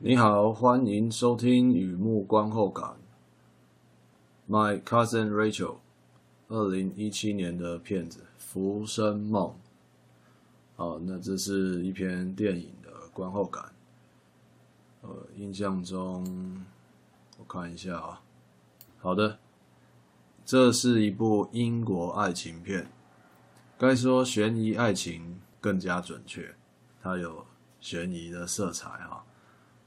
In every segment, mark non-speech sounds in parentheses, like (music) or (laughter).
你好，欢迎收听雨幕观后感。My cousin Rachel，二零一七年的片子《浮生梦》。好，那这是一篇电影的观后感。呃，印象中，我看一下啊。好的，这是一部英国爱情片，该说悬疑爱情更加准确，它有悬疑的色彩啊。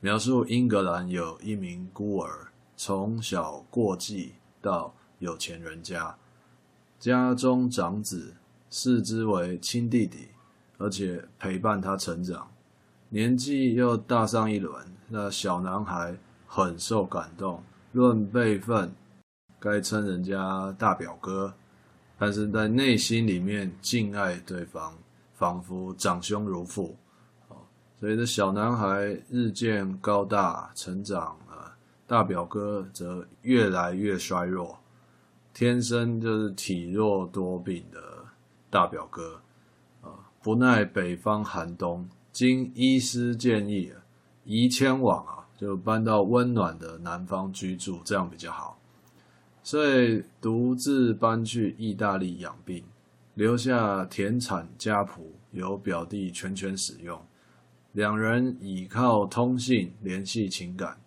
描述英格兰有一名孤儿，从小过继到有钱人家，家中长子视之为亲弟弟，而且陪伴他成长，年纪又大上一轮。那小男孩很受感动，论辈分，该称人家大表哥，但是在内心里面敬爱对方，仿佛长兄如父。所以这小男孩日渐高大成长啊，大表哥则越来越衰弱，天生就是体弱多病的大表哥啊，不耐北方寒冬，经医师建议。移迁往啊，就搬到温暖的南方居住，这样比较好。所以独自搬去意大利养病，留下田产家仆，由表弟全权使用。两人倚靠通信联系情感，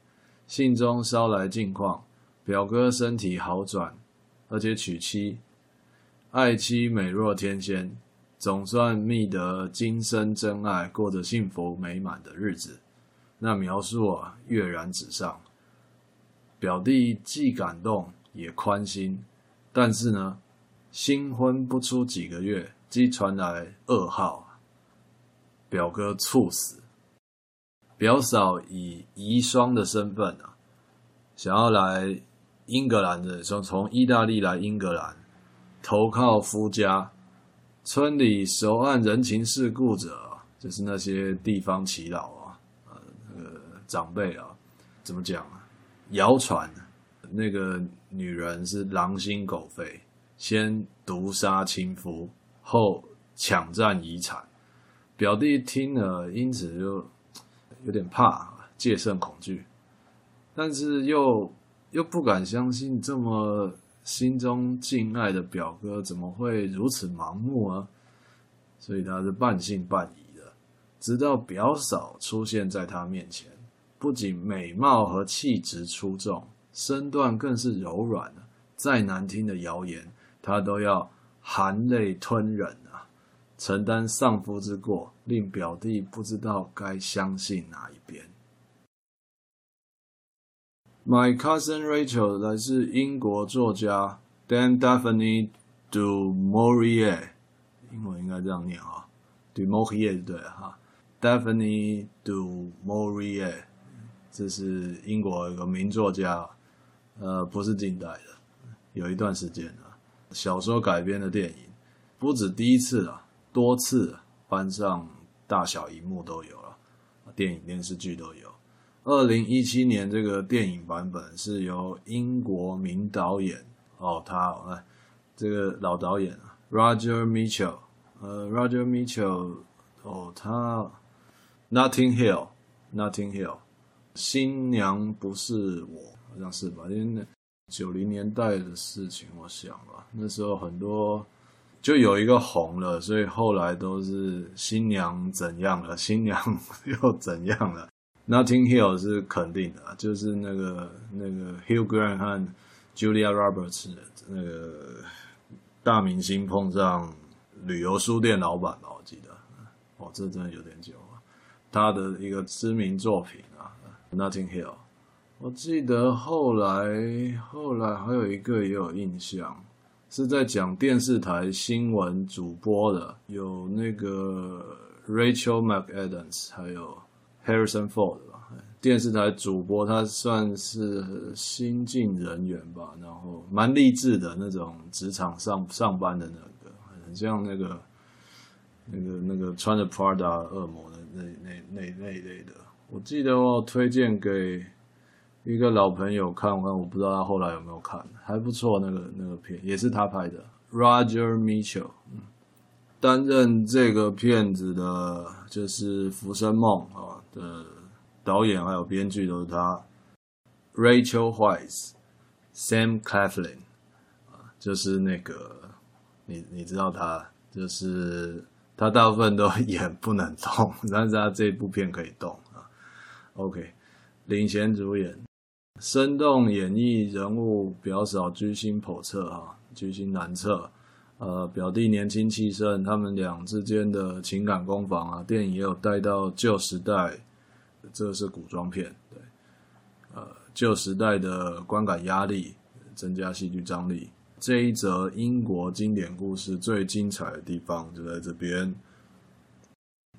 信中捎来近况：表哥身体好转，而且娶妻，爱妻美若天仙，总算觅得今生真爱，过着幸福美满的日子。那描述啊，跃然纸上。表弟既感动也宽心，但是呢，新婚不出几个月，即传来噩耗，表哥猝死。表嫂以遗孀的身份啊，想要来英格兰的，从从意大利来英格兰投靠夫家。村里熟谙人情世故者，就是那些地方耆老啊。呃长辈啊，怎么讲啊？谣传那个女人是狼心狗肺，先毒杀亲夫，后抢占遗产。表弟听了，因此就有点怕，戒慎恐惧，但是又又不敢相信，这么心中敬爱的表哥怎么会如此盲目啊？所以他是半信半疑的，直到表嫂出现在他面前。不仅美貌和气质出众，身段更是柔软。再难听的谣言，他都要含泪吞忍啊，承担丧夫之过，令表弟不知道该相信哪一边。My cousin Rachel 来自英国作家 Dan Daphne du Maurier，英文应该这样念啊，du Maurier 对哈，Daphne du Maurier。这是英国一个名作家，呃，不是近代的，有一段时间了。小说改编的电影，不止第一次啊，多次搬上大小荧幕都有了，电影、电视剧都有。二零一七年这个电影版本是由英国名导演哦，他哎，这个老导演，Roger Mitchell，呃，Roger Mitchell，哦，他 Nothing Hill，Nothing Hill。新娘不是我，好像是吧？因为九零年代的事情，我想吧，那时候很多就有一个红了，所以后来都是新娘怎样了，(laughs) 新娘又怎样了。Nothing Hill 是肯定的，就是那个那个 Hugh Grant 和 Julia Roberts 那个大明星碰上旅游书店老板吧，我记得。哦，这真的有点久了。他的一个知名作品啊。Nothing Hill，我记得后来后来还有一个也有印象，是在讲电视台新闻主播的，有那个 Rachel McAdams，还有 Harrison Ford 吧。电视台主播他算是新进人员吧，然后蛮励志的那种职场上上班的那个，很像那个那个那个穿着 Prada 恶魔的那那那那一类的。我记得我推荐给一个老朋友看，我我不知道他后来有没有看，还不错，那个那个片也是他拍的，Roger Mitchell，担任这个片子的就是《浮生梦》啊的导演还有编剧都是他。Rachel Weisz、Sam Claflin 啊，就是那个你你知道他，就是他大部分都 (laughs) 演不能动，但是他这部片可以动啊。OK，领衔主演，生动演绎人物表嫂居心叵测啊，居心难测。呃，表弟年轻气盛，他们俩之间的情感攻防啊，电影也有带到旧时代，这是古装片，对，呃。旧时代的观感压力，增加戏剧张力。这一则英国经典故事最精彩的地方就在这边。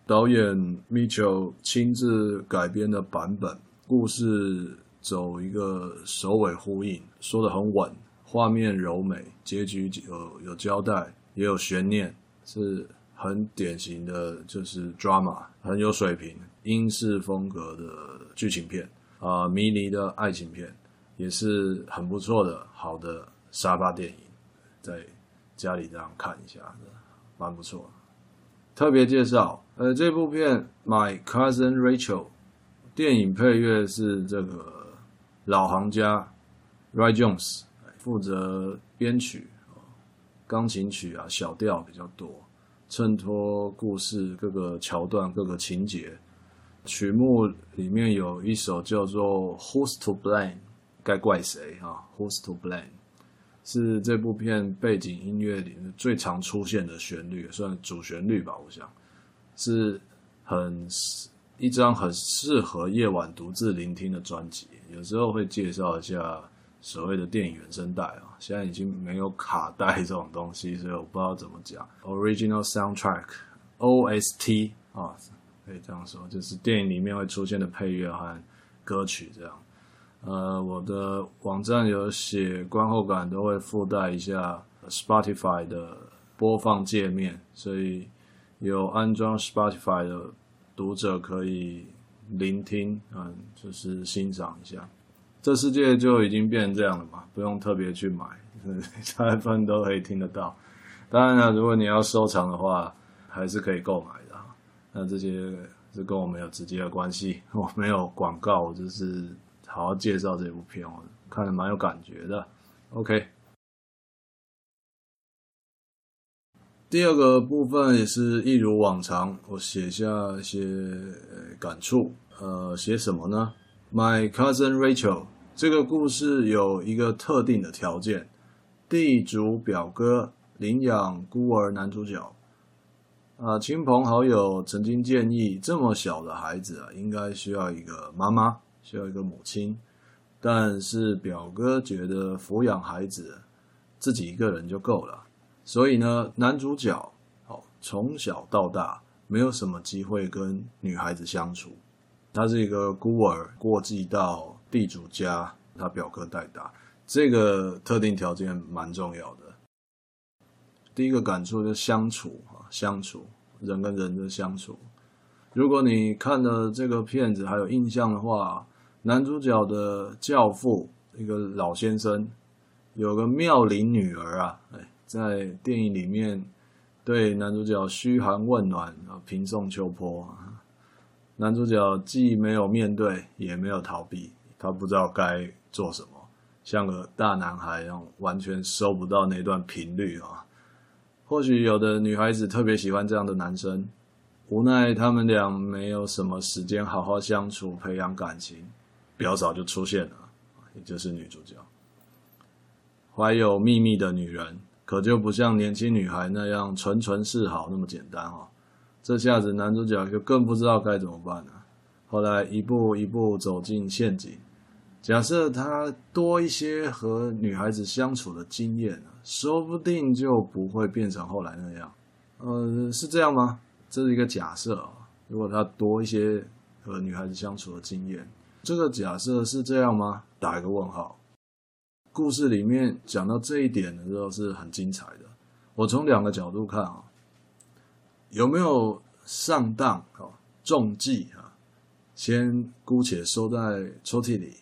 导演 Mitchell 亲自改编的版本，故事走一个首尾呼应，说的很稳，画面柔美，结局有有交代，也有悬念，是很典型的，就是 drama，很有水平，英式风格的剧情片。啊、迷离的爱情片也是很不错的，好的沙发电影，在家里这样看一下，蛮不错。特别介绍，呃，这部片《My Cousin Rachel》，电影配乐是这个老行家 Roy Jones 负责编曲，钢琴曲啊，小调比较多，衬托故事各个桥段、各个情节。曲目里面有一首叫做《Who's to Blame》，该怪谁啊？Who's to Blame 是这部片背景音乐里面最常出现的旋律，算主旋律吧。我想是很一张很适合夜晚独自聆听的专辑。有时候会介绍一下所谓的电影原声带啊，现在已经没有卡带这种东西，所以我不知道怎么讲。Original Soundtrack（OST） 啊。可以这样说，就是电影里面会出现的配乐和歌曲这样。呃，我的网站有写观后感，都会附带一下 Spotify 的播放界面，所以有安装 Spotify 的读者可以聆听，嗯，就是欣赏一下。这世界就已经变成这样了嘛，不用特别去买，(laughs) 大部分都可以听得到。当然了，如果你要收藏的话，还是可以购买的。那这些是跟我没有直接的关系，(laughs) 我没有广告，我就是好好介绍这部片，我看着蛮有感觉的。OK，第二个部分也是一如往常，我写下一些感触。呃，写什么呢？My cousin Rachel 这个故事有一个特定的条件：地主表哥领养孤儿男主角。啊，亲朋好友曾经建议，这么小的孩子啊，应该需要一个妈妈，需要一个母亲。但是表哥觉得抚养孩子自己一个人就够了，所以呢，男主角哦，从小到大没有什么机会跟女孩子相处。他是一个孤儿，过继到地主家，他表哥带大。这个特定条件蛮重要的。第一个感触就是相处啊，相处人跟人的相处。如果你看了这个片子还有印象的话，男主角的教父一个老先生，有个妙龄女儿啊，哎，在电影里面对男主角嘘寒问暖啊，平送秋波。男主角既没有面对，也没有逃避，他不知道该做什么，像个大男孩一样，完全收不到那段频率啊。或许有的女孩子特别喜欢这样的男生，无奈他们俩没有什么时间好好相处、培养感情，表嫂就出现了，也就是女主角，怀有秘密的女人，可就不像年轻女孩那样纯纯是好那么简单哦。这下子男主角就更不知道该怎么办了。后来一步一步走进陷阱。假设他多一些和女孩子相处的经验，说不定就不会变成后来那样。呃，是这样吗？这是一个假设啊。如果他多一些和女孩子相处的经验，这个假设是这样吗？打一个问号。故事里面讲到这一点的时候是很精彩的。我从两个角度看啊，有没有上当啊？中计啊？先姑且收在抽屉里。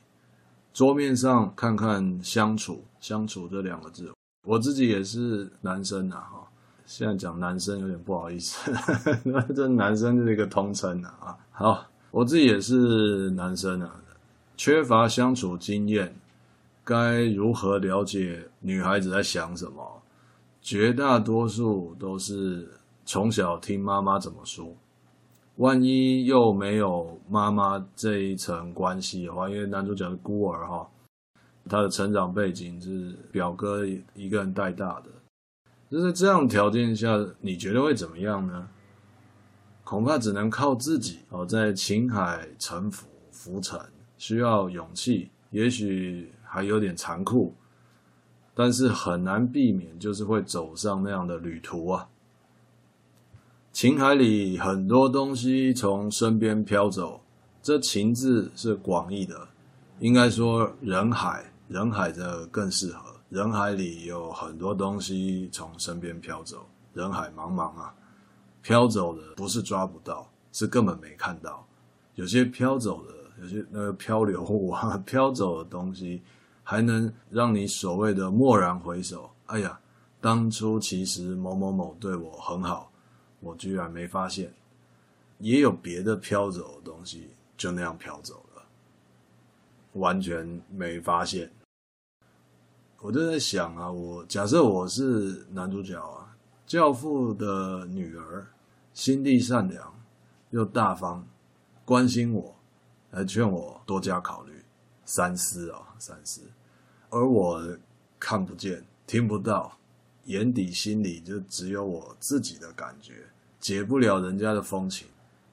桌面上看看相处相处这两个字，我自己也是男生啊哈，现在讲男生有点不好意思，那 (laughs) 这男生就是一个通称啊。好，我自己也是男生啊，缺乏相处经验，该如何了解女孩子在想什么？绝大多数都是从小听妈妈怎么说。万一又没有妈妈这一层关系的话，因为男主角是孤儿哈，他的成长背景是表哥一个人带大的。就是这样条件下，你觉得会怎么样呢？恐怕只能靠自己哦，在情海沉浮浮沉，需要勇气，也许还有点残酷，但是很难避免，就是会走上那样的旅途啊。情海里很多东西从身边飘走，这“情”字是广义的，应该说人海，人海的更适合。人海里有很多东西从身边飘走，人海茫茫啊。飘走的不是抓不到，是根本没看到。有些飘走的，有些那个漂流物啊，(laughs) 飘走的东西，还能让你所谓的蓦然回首。哎呀，当初其实某某某对我很好，我居然没发现。也有别的飘走的东西，就那样飘走了，完全没发现。我就在想啊，我假设我是男主角啊。教父的女儿，心地善良又大方，关心我，还劝我多加考虑、三思啊、三思。而我看不见、听不到，眼底心里就只有我自己的感觉，解不了人家的风情。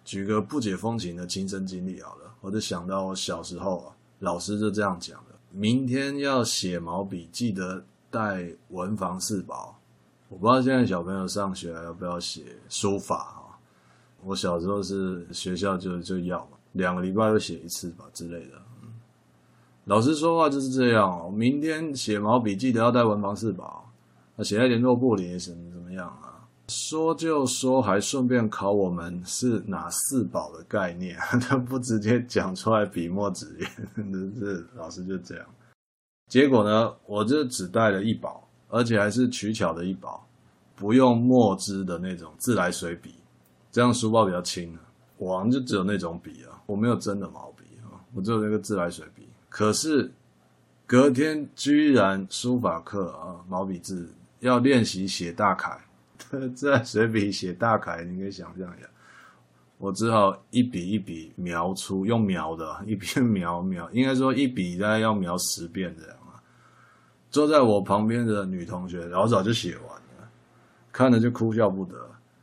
举个不解风情的亲身经历好了，我就想到我小时候啊，老师就这样讲的：明天要写毛笔，记得带文房四宝。我不知道现在小朋友上学要不要写书法啊？我小时候是学校就就要嘛，两个礼拜就写一次吧之类的。老师说话就是这样哦。明天写毛笔记得要带文房四宝，那写在联络簿里怎么怎么样啊？说就说，还顺便考我们是哪四宝的概念，(laughs) 他不直接讲出来，笔墨纸砚，这老师就这样。结果呢，我就只带了一宝。而且还是取巧的一宝，不用墨汁的那种自来水笔，这样书包比较轻啊。我好像就只有那种笔啊，我没有真的毛笔啊，我只有那个自来水笔。可是隔天居然书法课啊，毛笔字要练习写大楷，自来水笔写大楷，你可以想象一下，我只好一笔一笔描出，用描的，一边描描，应该说一笔大概要描十遍这样啊。坐在我旁边的女同学老早就写完了，看了就哭笑不得。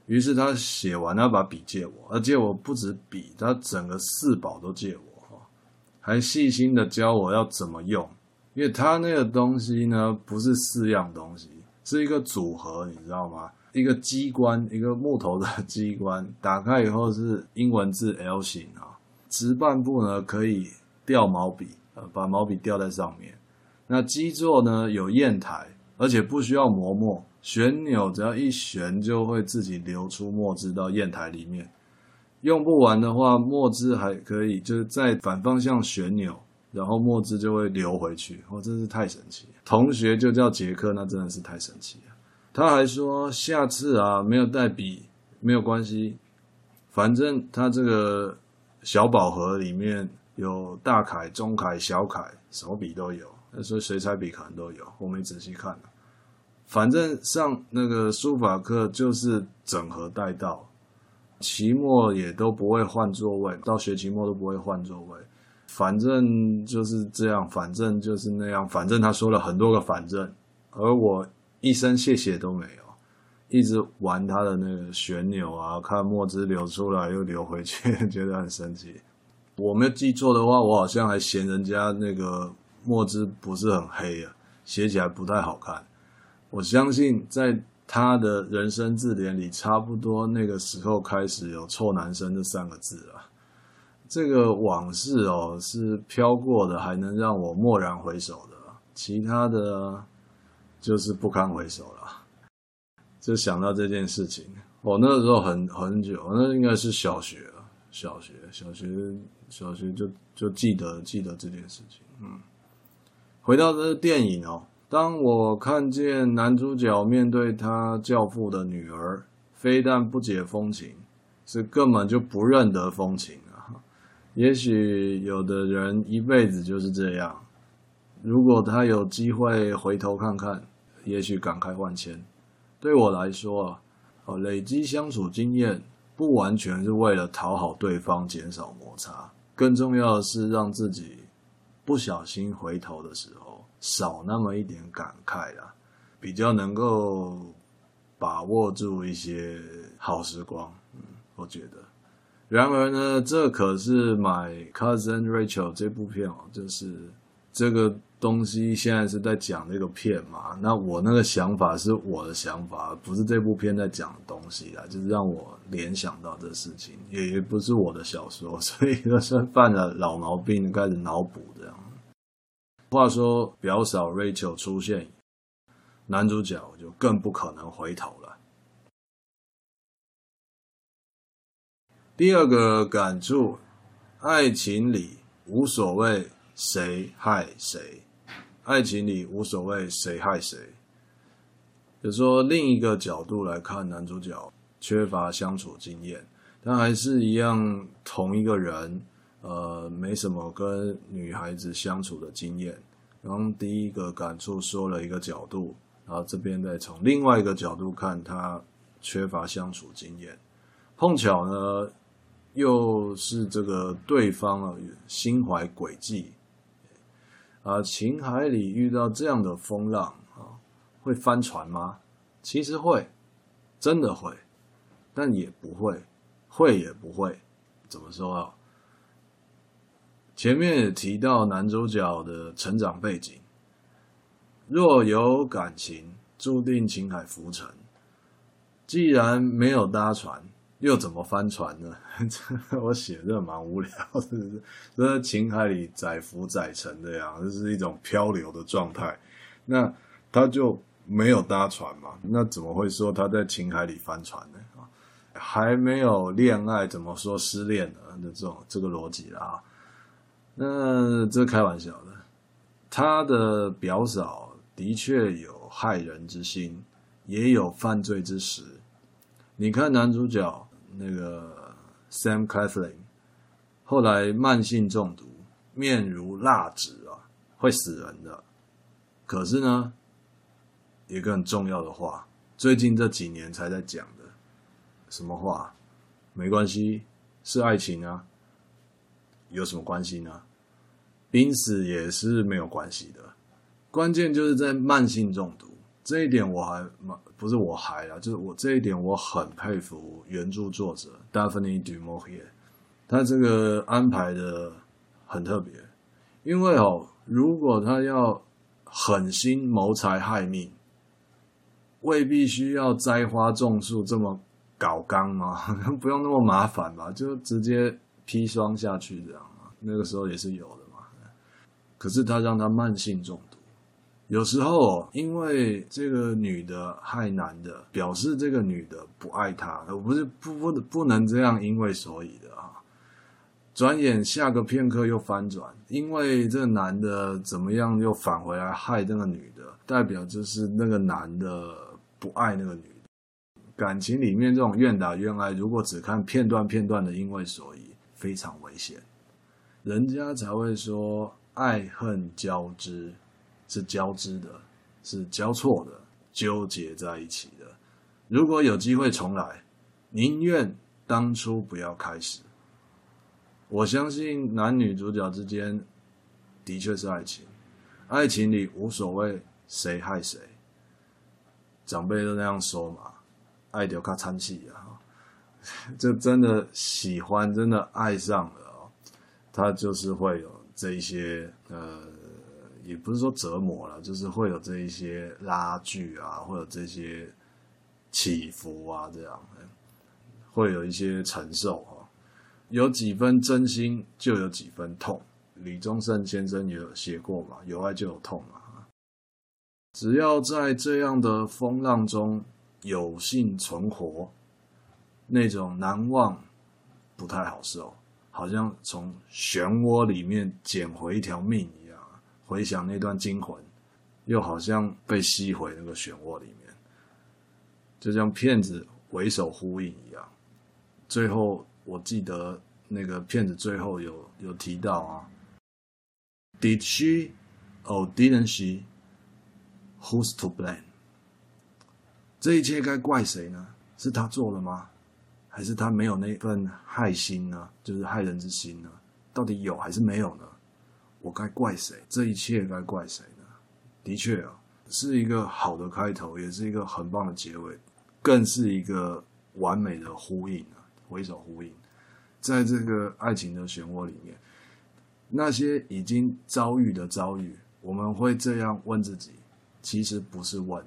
于是她写完，她把笔借我，而借我不止笔，她整个四宝都借我，还细心的教我要怎么用。因为她那个东西呢，不是四样东西，是一个组合，你知道吗？一个机关，一个木头的 (laughs) 机关，打开以后是英文字 L 型啊，直半部呢可以吊毛笔，呃，把毛笔吊在上面。那基座呢，有砚台，而且不需要磨墨，旋钮只要一旋就会自己流出墨汁到砚台里面。用不完的话，墨汁还可以就是在反方向旋钮，然后墨汁就会流回去。哦，真是太神奇！同学就叫杰克，那真的是太神奇了。他还说下次啊，没有带笔没有关系，反正他这个小宝盒里面有大楷、中楷、小楷，什么笔都有。所以水彩笔可能都有，我没仔细看。反正上那个书法课就是整盒带到，期末也都不会换座位，到学期末都不会换座位。反正就是这样，反正就是那样，反正他说了很多个反正，而我一声谢谢都没有，一直玩他的那个旋钮啊，看墨汁流出来又流回去，(laughs) 觉得很神奇。我没有记错的话，我好像还嫌人家那个。墨汁不是很黑啊，写起来不太好看。我相信在他的人生字典里，差不多那个时候开始有“臭男生”这三个字啊。这个往事哦，是飘过的，还能让我蓦然回首的。其他的，就是不堪回首了。就想到这件事情，我那时候很很久，那应该是小学了，小学，小学，小学就就记得记得这件事情，嗯。回到这个电影哦，当我看见男主角面对他教父的女儿，非但不解风情，是根本就不认得风情啊！也许有的人一辈子就是这样。如果他有机会回头看看，也许感慨万千。对我来说啊，哦，累积相处经验不完全是为了讨好对方、减少摩擦，更重要的是让自己不小心回头的时候少那么一点感慨啦，比较能够把握住一些好时光。嗯，我觉得。然而呢，这可是《My Cousin Rachel》这部片哦，就是这个东西现在是在讲这个片嘛。那我那个想法是我的想法，不是这部片在讲的东西啦，就是让我联想到这事情，也也不是我的小说，所以就是犯了老毛病，开始脑补这样。话说表嫂 Rachel 出现，男主角就更不可能回头了。第二个感触，爱情里无所谓谁害谁，爱情里无所谓谁害谁。就说另一个角度来看，男主角缺乏相处经验，但还是一样同一个人，呃，没什么跟女孩子相处的经验。然后第一个感触说了一个角度，然后这边再从另外一个角度看，他缺乏相处经验。碰巧呢。又是这个对方啊，心怀诡计啊，情海里遇到这样的风浪啊，会翻船吗？其实会，真的会，但也不会，会也不会。怎么说啊？前面也提到男主角的成长背景，若有感情，注定情海浮沉。既然没有搭船。又怎么翻船呢？(laughs) 我写的蛮无聊，是不是？在情海里载浮载沉的呀，这是一种漂流的状态。那他就没有搭船嘛？那怎么会说他在情海里翻船呢？啊，还没有恋爱，怎么说失恋呢？那这种这个逻辑啦啊。那这开玩笑的。他的表嫂的确有害人之心，也有犯罪之实。你看男主角。那个 Sam Claflin 后来慢性中毒，面如蜡纸啊，会死人的。可是呢，一个很重要的话，最近这几年才在讲的，什么话？没关系，是爱情啊，有什么关系呢？濒死也是没有关系的，关键就是在慢性中毒。这一点我还不是我还啊，就是我这一点我很佩服原著作者 Daphne du Maurier，他这个安排的很特别，因为哦，如果他要狠心谋财害命，未必需要栽花种树这么搞纲嘛，(laughs) 不用那么麻烦吧，就直接砒霜下去这样啊，那个时候也是有，可是他让他慢性中毒。有时候，因为这个女的害男的，表示这个女的不爱他，而不是不不不能这样因为所以的啊。转眼下个片刻又翻转，因为这个男的怎么样又返回来害那个女的，代表就是那个男的不爱那个女的。感情里面这种愿打愿挨，如果只看片段片段的因为所以，非常危险。人家才会说爱恨交织。是交织的，是交错的，纠结在一起的。如果有机会重来，宁愿当初不要开始。我相信男女主角之间的确是爱情，爱情里无所谓谁害谁。长辈都那样说嘛，爱就较惨死啊！就真的喜欢，真的爱上了哦，他就是会有这一些呃。也不是说折磨了，就是会有这一些拉锯啊，会有这些起伏啊，这样会有一些承受啊。有几分真心，就有几分痛。李宗盛先生也有写过嘛，有爱就有痛嘛。只要在这样的风浪中有幸存活，那种难忘不太好受，好像从漩涡里面捡回一条命一样。回想那段惊魂，又好像被吸回那个漩涡里面，就像骗子回首呼应一样。最后我记得那个骗子最后有有提到啊，Did she or didn't she? Who's to blame? 这一切该怪谁呢？是他做了吗？还是他没有那份害心呢？就是害人之心呢？到底有还是没有呢？我该怪谁？这一切该怪谁呢？的确啊，是一个好的开头，也是一个很棒的结尾，更是一个完美的呼应啊，回首呼应。在这个爱情的漩涡里面，那些已经遭遇的遭遇，我们会这样问自己：其实不是问，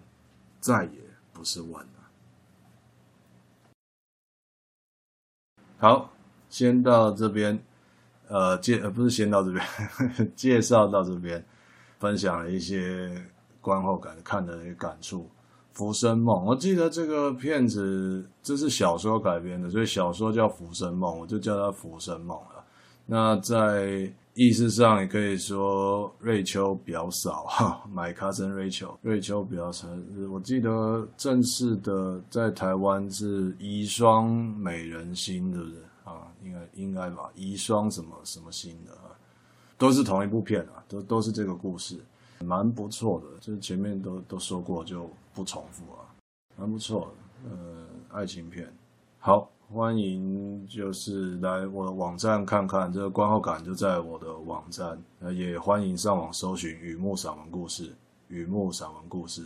再也不是问了。好，先到这边，呃，介呃不是先到这边，(laughs) 介绍到这边，分享了一些观后感，看的一些感触。《浮生梦》，我记得这个片子这是小说改编的，所以小说叫《浮生梦》，我就叫它《浮生梦》了。那在意思上也可以说瑞秋比较少哈，My cousin Rachel，瑞秋比较少。我记得正式的在台湾是遗孀美人心，对不对啊？应该应该吧？遗孀什么什么心的啊？都是同一部片啊，都都是这个故事。蛮不错的，就是前面都都说过，就不重复啊，蛮不错的，呃，爱情片。好，欢迎就是来我的网站看看，这个观后感就在我的网站，呃，也欢迎上网搜寻《雨幕散文故事》，《雨幕散文故事》，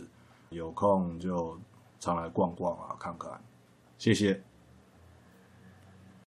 有空就常来逛逛啊，看看，谢谢。